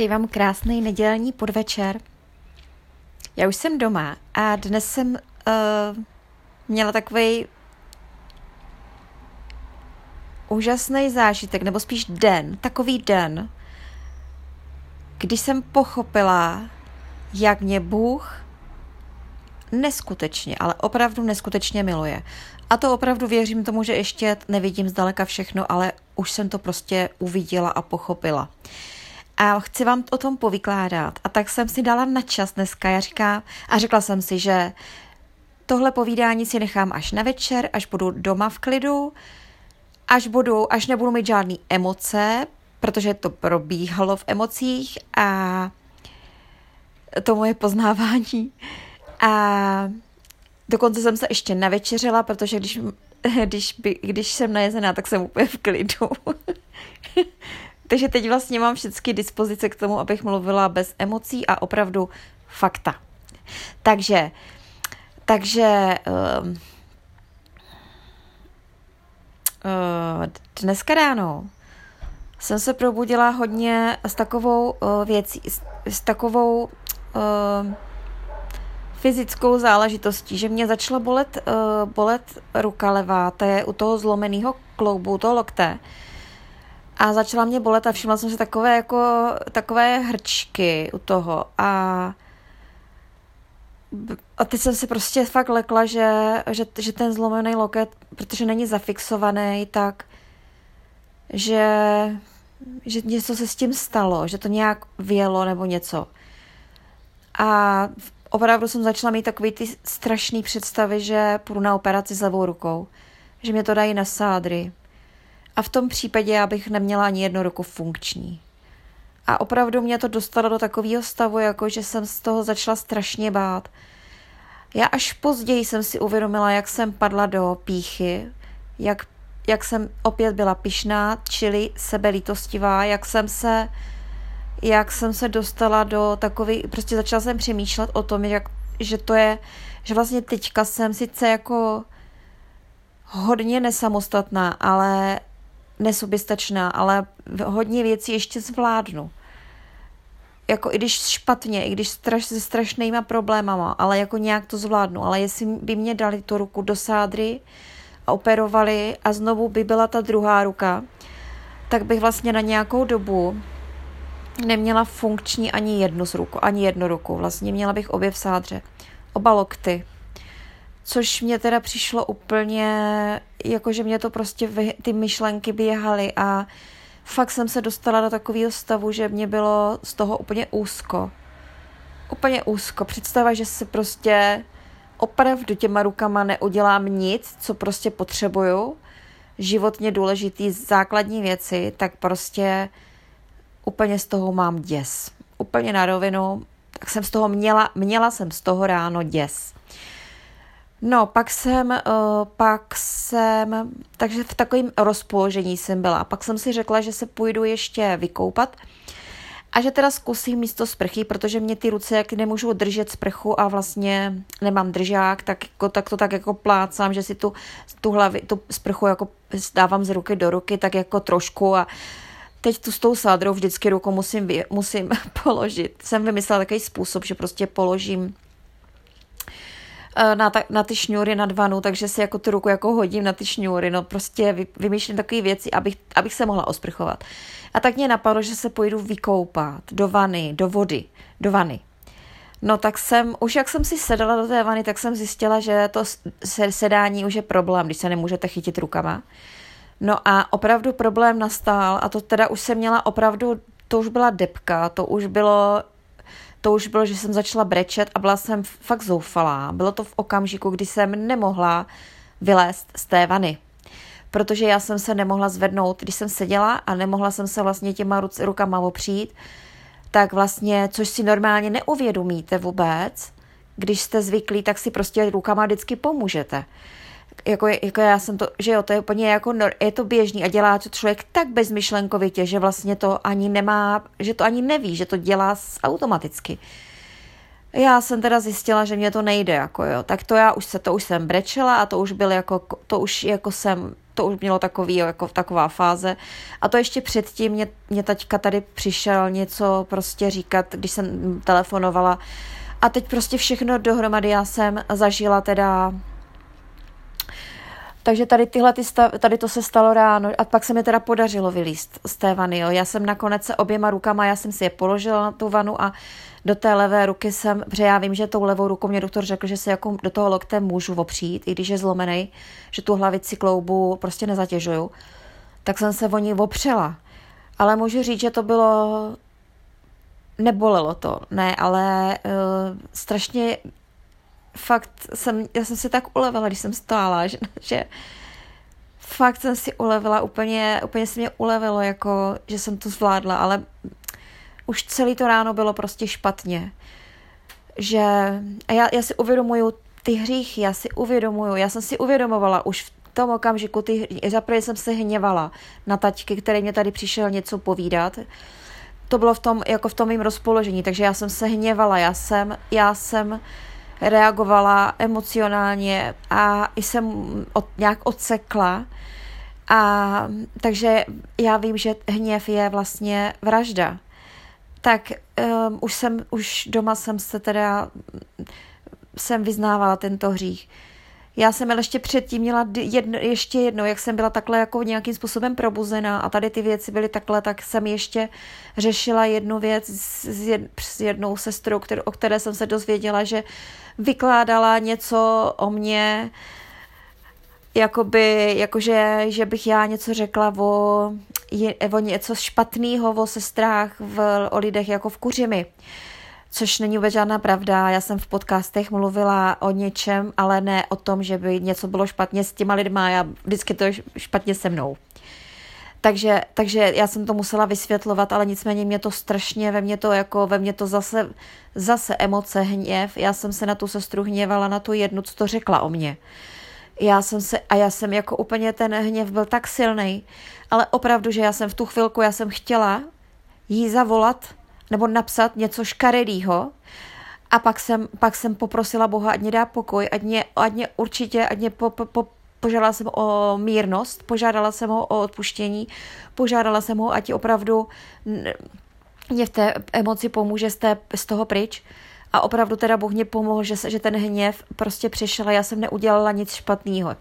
Přeji vám krásný nedělní podvečer. Já už jsem doma a dnes jsem uh, měla takový úžasný zážitek, nebo spíš den, takový den, když jsem pochopila, jak mě Bůh neskutečně, ale opravdu neskutečně miluje. A to opravdu věřím tomu, že ještě nevidím zdaleka všechno, ale už jsem to prostě uviděla a pochopila. A chci vám o tom povykládat. A tak jsem si dala na čas dneska. Já říkám, a řekla jsem si, že tohle povídání si nechám až na večer, až budu doma v klidu, až, budu, až nebudu mít žádné emoce, protože to probíhalo v emocích a to moje poznávání. A dokonce jsem se ještě navečeřila, protože když, když, by, když jsem najezená, tak jsem úplně v klidu. Takže teď vlastně mám všechny dispozice k tomu, abych mluvila bez emocí a opravdu fakta. Takže, takže uh, uh, dneska ráno jsem se probudila hodně s takovou uh, věcí, s, s takovou uh, fyzickou záležitostí, že mě začala bolet, uh, bolet ruka levá, to je u toho zlomeného kloubu, u toho lokte. A začala mě bolet a všimla jsem si takové jako, takové hrčky u toho a a teď jsem si prostě fakt lekla, že, že, že ten zlomený loket, protože není zafixovaný, tak že, že něco se s tím stalo, že to nějak vělo nebo něco. A opravdu jsem začala mít takový ty strašné představy, že půjdu na operaci s levou rukou, že mě to dají na sádry. A v tom případě já bych neměla ani jednu ruku funkční. A opravdu mě to dostalo do takového stavu, jako že jsem z toho začala strašně bát. Já až později jsem si uvědomila, jak jsem padla do píchy, jak, jak jsem opět byla pišná, čili sebelítostivá, jak jsem se jak jsem se dostala do takový, prostě začala jsem přemýšlet o tom, jak, že to je, že vlastně teďka jsem sice jako hodně nesamostatná, ale nesoběstačná, ale hodně věcí ještě zvládnu. Jako i když špatně, i když straš, se strašnýma problémama, ale jako nějak to zvládnu. Ale jestli by mě dali tu ruku do sádry a operovali a znovu by byla ta druhá ruka, tak bych vlastně na nějakou dobu neměla funkční ani jednu z ruku, ani jednu ruku. Vlastně měla bych obě v sádře. Oba lokty. Což mě teda přišlo úplně, jakože mě to prostě vy, ty myšlenky běhaly a fakt jsem se dostala do takového stavu, že mě bylo z toho úplně úzko. Úplně úzko. Představa, že se prostě opravdu těma rukama neudělám nic, co prostě potřebuju, životně důležitý základní věci, tak prostě úplně z toho mám děs. Úplně na rovinu, tak jsem z toho měla, měla jsem z toho ráno děs. No, pak jsem, uh, pak jsem, takže v takovém rozpoložení jsem byla. Pak jsem si řekla, že se půjdu ještě vykoupat a že teda zkusím místo sprchy, protože mě ty ruce, jak nemůžu držet sprchu a vlastně nemám držák, tak, jako, tak to tak jako plácám, že si tu, tu, hlavi, tu sprchu jako dávám z ruky do ruky, tak jako trošku a teď tu s tou sádrou vždycky ruku musím, musím položit. Jsem vymyslela takový způsob, že prostě položím Eh, na, ta, na ty šňůry nad vanu, takže si jako tu ruku jako hodím na ty šňůry, no prostě vy, vymýšlím takové věci, abych, abych se mohla osprchovat. A tak mě napadlo, že se půjdu vykoupat do vany, do vody, do vany. No tak jsem, už jak jsem si sedala do té vany, tak jsem zjistila, že to sedání už je problém, když se nemůžete chytit rukama. No a opravdu problém nastal a to teda už jsem měla opravdu, to už byla depka, to už bylo to už bylo, že jsem začala brečet a byla jsem fakt zoufalá. Bylo to v okamžiku, kdy jsem nemohla vylézt z té vany. Protože já jsem se nemohla zvednout, když jsem seděla a nemohla jsem se vlastně těma ruc, rukama opřít, tak vlastně, což si normálně neuvědomíte vůbec, když jste zvyklí, tak si prostě rukama vždycky pomůžete jako, jako já jsem to, že jo, to je úplně jako, je to běžný a dělá to člověk tak bezmyšlenkovitě, že vlastně to ani nemá, že to ani neví, že to dělá automaticky. Já jsem teda zjistila, že mě to nejde, jako jo, tak to já už se, to už jsem brečela a to už byl jako, to už jako jsem to už mělo takový, jako taková fáze. A to ještě předtím mě, mě taťka tady přišel něco prostě říkat, když jsem telefonovala. A teď prostě všechno dohromady já jsem zažila teda takže tady, tyhle, ty stav, tady to se stalo ráno a pak se mi teda podařilo vylíst z té vany. Jo. Já jsem nakonec se oběma rukama, já jsem si je položila na tu vanu a do té levé ruky jsem, protože já vím, že tou levou rukou mě doktor řekl, že se jako do toho lokte můžu opřít, i když je zlomený, že tu hlavici kloubu prostě nezatěžuju, tak jsem se o ní opřela. Ale můžu říct, že to bylo nebolelo to, ne, ale uh, strašně fakt jsem, já jsem si tak ulevila, když jsem stála, že, že fakt jsem si ulevila, úplně, úplně se mě ulevilo, jako, že jsem to zvládla, ale už celý to ráno bylo prostě špatně. Že a já, já si uvědomuju ty hříchy, já si uvědomuju, já jsem si uvědomovala už v tom okamžiku, ty, zaprvé jsem se hněvala na taťky, který mě tady přišel něco povídat. To bylo v tom, jako v tom mým rozpoložení, takže já jsem se hněvala, já jsem, já jsem reagovala emocionálně a jsem od, nějak odsekla. A takže já vím, že hněv je vlastně vražda. Tak um, už jsem, už doma jsem se teda, jsem vyznávala tento hřích. Já jsem ale ještě předtím měla jedno, ještě jedno, jak jsem byla takhle jako nějakým způsobem probuzená a tady ty věci byly takhle, tak jsem ještě řešila jednu věc s, jed, s jednou sestrou, kterou, o které jsem se dozvěděla, že vykládala něco o mně, jakoby, jakože, že bych já něco řekla o, o něco špatného o sestrách, v, o lidech jako v Kuřimi což není vůbec žádná pravda. Já jsem v podcastech mluvila o něčem, ale ne o tom, že by něco bylo špatně s těma lidma. Já vždycky to je špatně se mnou. Takže, takže já jsem to musela vysvětlovat, ale nicméně mě to strašně, ve mně to jako, ve mně to zase, zase emoce, hněv. Já jsem se na tu sestru hněvala, na tu jednu, co to řekla o mně. Já jsem se, a já jsem jako úplně ten hněv byl tak silný, ale opravdu, že já jsem v tu chvilku, já jsem chtěla jí zavolat nebo napsat něco škaredýho a pak jsem, pak jsem poprosila Boha, ať mě dá pokoj, ať mě, ať mě určitě, ať mě po, po, po, požádala jsem o mírnost, požádala jsem ho o odpuštění, požádala jsem ho, ať opravdu mě v té emoci pomůže z, té, z toho pryč. A opravdu teda Bůh mě pomohl, že, že ten hněv prostě přišel a já jsem neudělala nic špatného.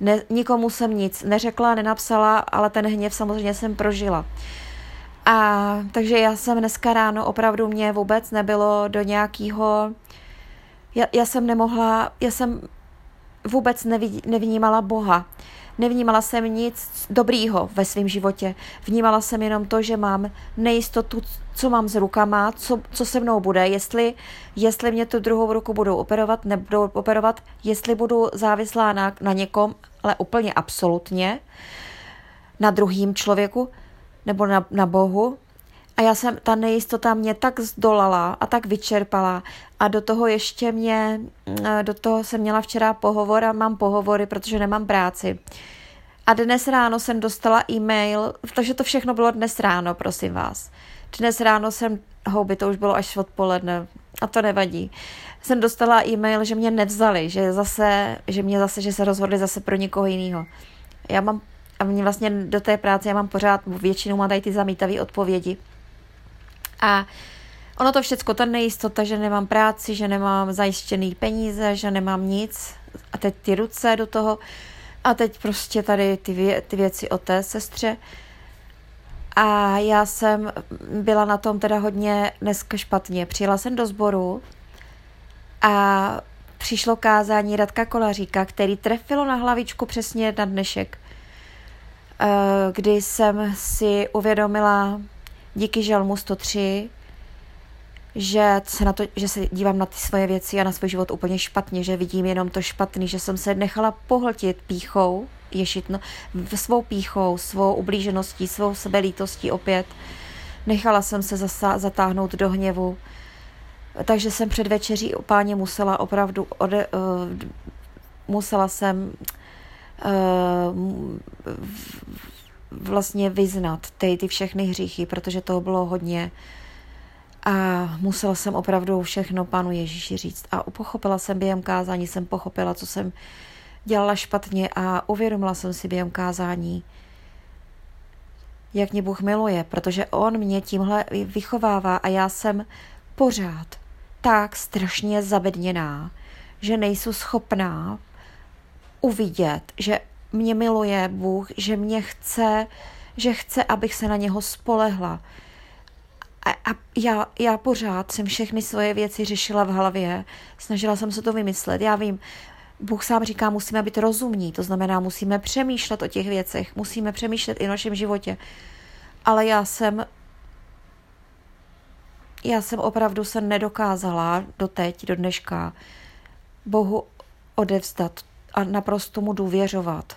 Ne, nikomu jsem nic neřekla, nenapsala, ale ten hněv samozřejmě jsem prožila. A takže já jsem dneska ráno opravdu mě vůbec nebylo do nějakého, já, já jsem nemohla, já jsem vůbec nevidí, nevnímala Boha. Nevnímala jsem nic dobrýho ve svém životě. Vnímala jsem jenom to, že mám nejistotu, co mám s rukama, co, co se mnou bude, jestli, jestli mě tu druhou ruku budou operovat, nebudou operovat, jestli budu závislá na, na někom, ale úplně absolutně, na druhým člověku, nebo na, na Bohu. A já jsem, ta nejistota mě tak zdolala a tak vyčerpala a do toho ještě mě, eh, do toho jsem měla včera pohovor a mám pohovory, protože nemám práci. A dnes ráno jsem dostala e-mail, takže to všechno bylo dnes ráno, prosím vás. Dnes ráno jsem, houby, to už bylo až odpoledne, a to nevadí. Jsem dostala e-mail, že mě nevzali, že zase, že mě zase, že se rozhodli zase pro někoho jiného. Já mám a mě vlastně do té práce já mám pořád, většinou mám tady ty zamítavé odpovědi. A ono to všecko, ta nejistota, že nemám práci, že nemám zajištěný peníze, že nemám nic a teď ty ruce do toho a teď prostě tady ty, vě, ty věci o té sestře. A já jsem byla na tom teda hodně dneska špatně. Přijela jsem do sboru a přišlo kázání Radka Kolaříka, který trefilo na hlavičku přesně na dnešek. Eh, kdy jsem si uvědomila díky žalmu 103, že se, na to, že se dívám na ty svoje věci a na svůj život úplně špatně, že vidím jenom to špatný, že jsem se nechala pohltit píchou, ješitno, svou píchou, svou ublížeností, svou sebelítostí opět. Nechala jsem se zasa, zatáhnout do hněvu, takže jsem před večeří páně musela opravdu, ode, uh, musela jsem vlastně vyznat ty, ty všechny hříchy, protože toho bylo hodně a musela jsem opravdu všechno panu Ježíši říct. A pochopila jsem během kázání, jsem pochopila, co jsem dělala špatně a uvědomila jsem si během kázání, jak mě Bůh miluje, protože On mě tímhle vychovává a já jsem pořád tak strašně zabedněná, že nejsou schopná uvidět, že mě miluje Bůh, že mě chce, že chce, abych se na něho spolehla. A, a já, já pořád jsem všechny svoje věci řešila v hlavě, snažila jsem se to vymyslet. Já vím, Bůh sám říká, musíme být rozumní, to znamená, musíme přemýšlet o těch věcech, musíme přemýšlet i o našem životě. Ale já jsem já jsem opravdu se nedokázala do teď, do dneška Bohu odevzdat a naprosto mu důvěřovat.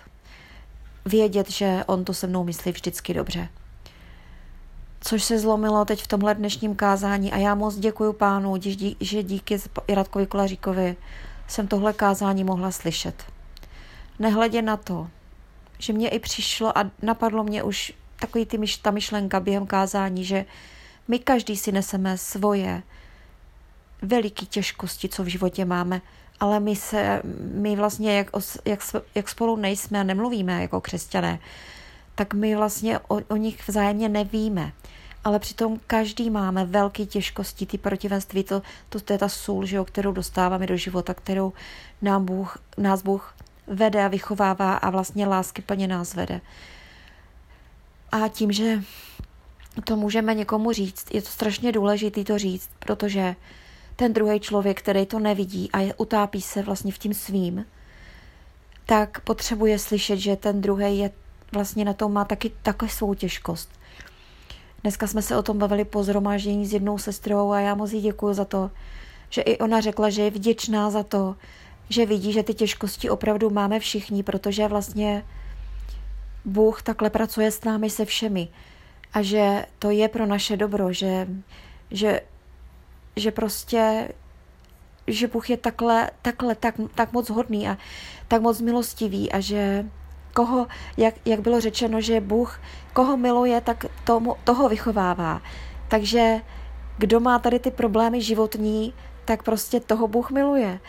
Vědět, že on to se mnou myslí vždycky dobře. Což se zlomilo teď v tomhle dnešním kázání a já moc děkuji pánu, že díky Radkovi Kolaříkovi jsem tohle kázání mohla slyšet. Nehledě na to, že mě i přišlo a napadlo mě už takový ty myš, ta myšlenka během kázání, že my každý si neseme svoje veliké těžkosti, co v životě máme, ale my se, my vlastně, jak, jak, jak spolu nejsme a nemluvíme jako křesťané, tak my vlastně o, o nich vzájemně nevíme. Ale přitom každý máme velké těžkosti, ty protivenství, to, to, to je ta sůl, že jo, kterou dostáváme do života, kterou nám Bůh, nás Bůh vede a vychovává a vlastně lásky plně nás vede. A tím, že to můžeme někomu říct, je to strašně důležité to říct, protože ten druhý člověk, který to nevidí a je, utápí se vlastně v tím svým, tak potřebuje slyšet, že ten druhý je vlastně na tom má taky takovou svou těžkost. Dneska jsme se o tom bavili po zhromáždění s jednou sestrou a já moc jí děkuji za to, že i ona řekla, že je vděčná za to, že vidí, že ty těžkosti opravdu máme všichni, protože vlastně Bůh takhle pracuje s námi se všemi a že to je pro naše dobro, že, že, že prostě že Bůh je takhle, takhle tak, tak moc hodný a tak moc milostivý a že koho, jak, jak bylo řečeno, že Bůh koho miluje, tak tomu, toho vychovává. Takže kdo má tady ty problémy životní, tak prostě toho Bůh miluje.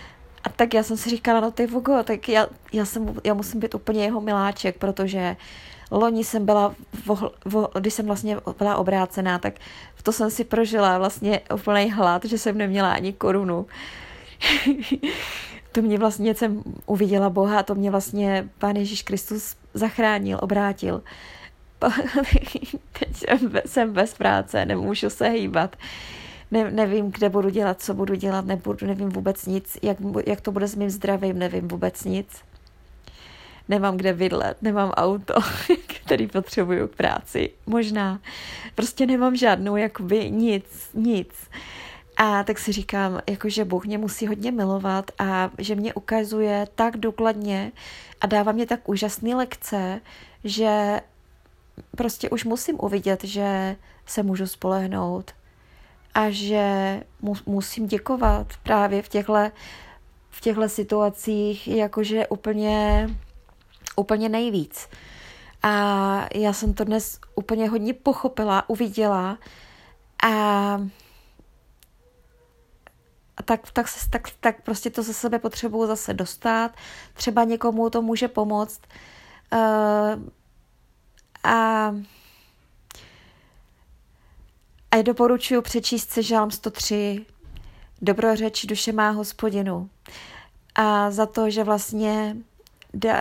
A tak já jsem si říkala, no ty vogo, tak já, já, jsem, já musím být úplně jeho miláček, protože loni jsem byla, vo, vo, když jsem vlastně byla obrácená, tak to jsem si prožila vlastně úplný hlad, že jsem neměla ani korunu. to mě vlastně jsem uviděla Boha, to mě vlastně Pán Ježíš Kristus zachránil, obrátil. Teď jsem, jsem bez práce, nemůžu se hýbat. Ne, nevím, kde budu dělat, co budu dělat, nebudu, nevím vůbec nic, jak, jak to bude s mým zdravím, nevím vůbec nic. Nemám kde bydlet, nemám auto, který potřebuju k práci, možná. Prostě nemám žádnou, jakoby nic, nic. A tak si říkám, jako že Bůh mě musí hodně milovat a že mě ukazuje tak důkladně a dává mě tak úžasné lekce, že prostě už musím uvidět, že se můžu spolehnout a že mu, musím děkovat právě v těchto v těchto situacích jakože úplně, úplně nejvíc. A já jsem to dnes úplně hodně pochopila, uviděla a a tak, tak, se, tak, tak prostě to ze sebe potřebuju zase dostat. Třeba někomu to může pomoct. Uh, a, a doporučuji přečíst si žálm 103. Dobrořeč duše má hospodinu. A za to, že vlastně da,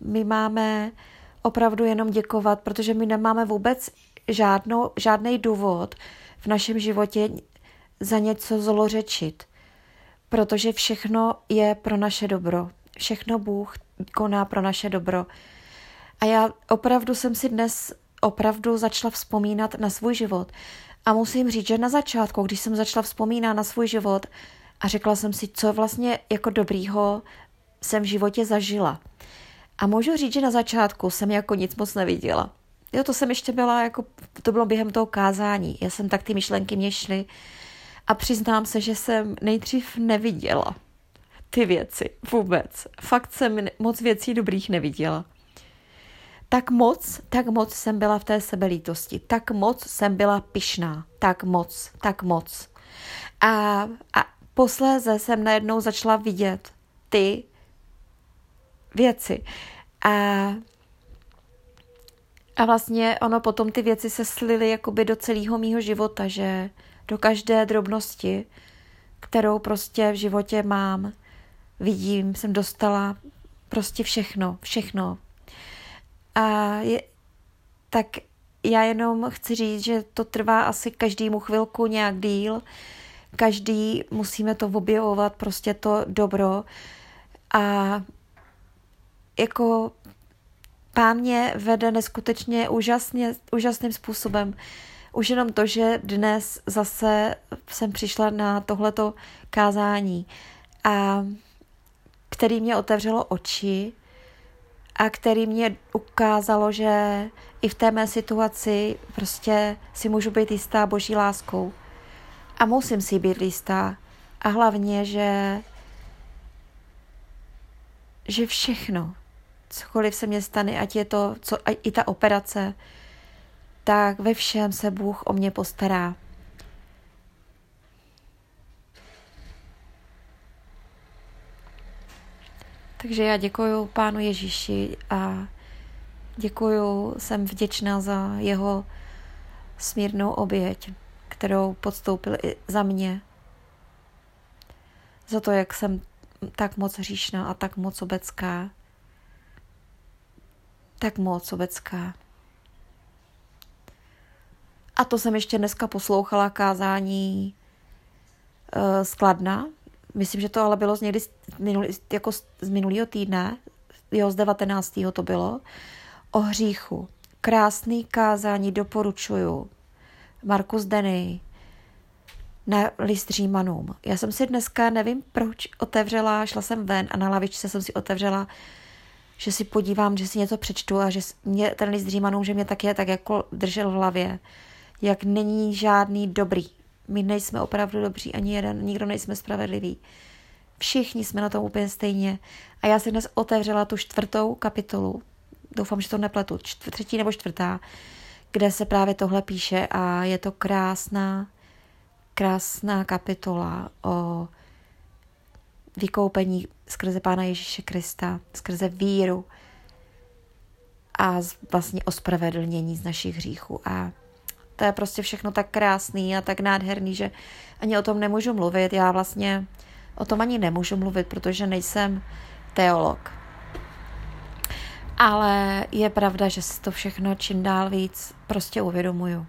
my máme opravdu jenom děkovat, protože my nemáme vůbec žádnou, žádný důvod v našem životě za něco zlořečit, protože všechno je pro naše dobro. Všechno Bůh koná pro naše dobro. A já opravdu jsem si dnes opravdu začala vzpomínat na svůj život. A musím říct, že na začátku, když jsem začala vzpomínat na svůj život a řekla jsem si, co vlastně jako dobrýho jsem v životě zažila. A můžu říct, že na začátku jsem jako nic moc neviděla. Jo, to jsem ještě byla, jako, to bylo během toho kázání. Já jsem tak ty myšlenky mě šly a přiznám se, že jsem nejdřív neviděla ty věci vůbec. Fakt jsem moc věcí dobrých neviděla. Tak moc, tak moc jsem byla v té sebelítosti, tak moc jsem byla pyšná, tak moc, tak moc. A, a posléze jsem najednou začala vidět ty věci. A, a vlastně ono potom ty věci se slily jakoby do celého mýho života, že do každé drobnosti, kterou prostě v životě mám, vidím, jsem dostala prostě všechno, všechno. A je, tak já jenom chci říct, že to trvá asi každému chvilku nějak díl, každý musíme to objevovat, prostě to dobro a jako pán mě vede neskutečně úžasně, úžasným způsobem. Už jenom to, že dnes zase jsem přišla na tohleto kázání a který mě otevřelo oči a který mě ukázalo, že i v té mé situaci prostě si můžu být jistá boží láskou. A musím si být jistá. A hlavně, že že všechno, cokoliv se mě stane, ať je to, co, i ta operace, tak ve všem se Bůh o mě postará. Takže já děkuji Pánu Ježíši a děkuji, jsem vděčná za jeho smírnou oběť, kterou podstoupil i za mě. Za to, jak jsem tak moc hříšná a tak moc obecká. Tak moc obecká. A to jsem ještě dneska poslouchala kázání uh, skladna. Myslím, že to ale bylo z někdy z, minulý, jako z, minulého týdne, jo, z 19. to bylo, o hříchu. Krásný kázání doporučuju. Markus Denny, na list Římanům. Já jsem si dneska, nevím proč, otevřela, šla jsem ven a na lavičce jsem si otevřela, že si podívám, že si něco přečtu a že mě ten list Římanům, že mě tak je tak jako držel v hlavě, jak není žádný dobrý. My nejsme opravdu dobří, ani jeden, nikdo nejsme spravedliví. Všichni jsme na tom úplně stejně. A já jsem dnes otevřela tu čtvrtou kapitolu, doufám, že to nepletu, třetí nebo čtvrtá, kde se právě tohle píše a je to krásná, krásná kapitola o vykoupení skrze Pána Ježíše Krista, skrze víru a vlastně ospravedlnění z našich hříchů. A to je prostě všechno tak krásný a tak nádherný, že ani o tom nemůžu mluvit. Já vlastně o tom ani nemůžu mluvit, protože nejsem teolog. Ale je pravda, že si to všechno čím dál víc prostě uvědomuju.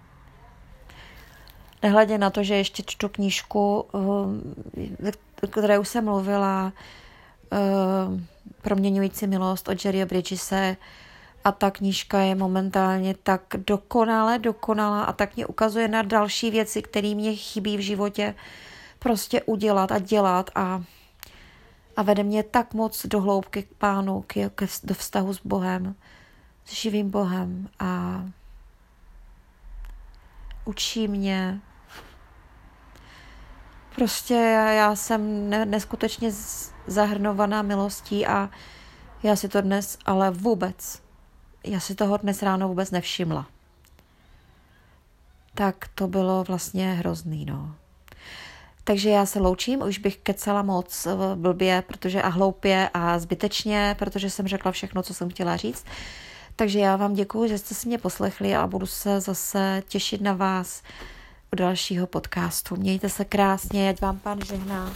Nehledě na to, že ještě čtu knížku, o které už jsem mluvila, Proměňující milost od Jerryho Bridgese a ta knížka je momentálně tak dokonale, dokonalá a tak mě ukazuje na další věci, které mě chybí v životě prostě udělat a dělat a, a vede mě tak moc do hloubky k pánu, k, k, do vztahu s Bohem, s živým Bohem a učí mě. Prostě já, já jsem ne, neskutečně zahrnovaná milostí a já si to dnes ale vůbec, já si toho dnes ráno vůbec nevšimla. Tak to bylo vlastně hrozný, no. Takže já se loučím, už bych kecala moc blbě, protože a hloupě a zbytečně, protože jsem řekla všechno, co jsem chtěla říct. Takže já vám děkuji, že jste si mě poslechli a budu se zase těšit na vás u dalšího podcastu. Mějte se krásně, ať vám pán žehná.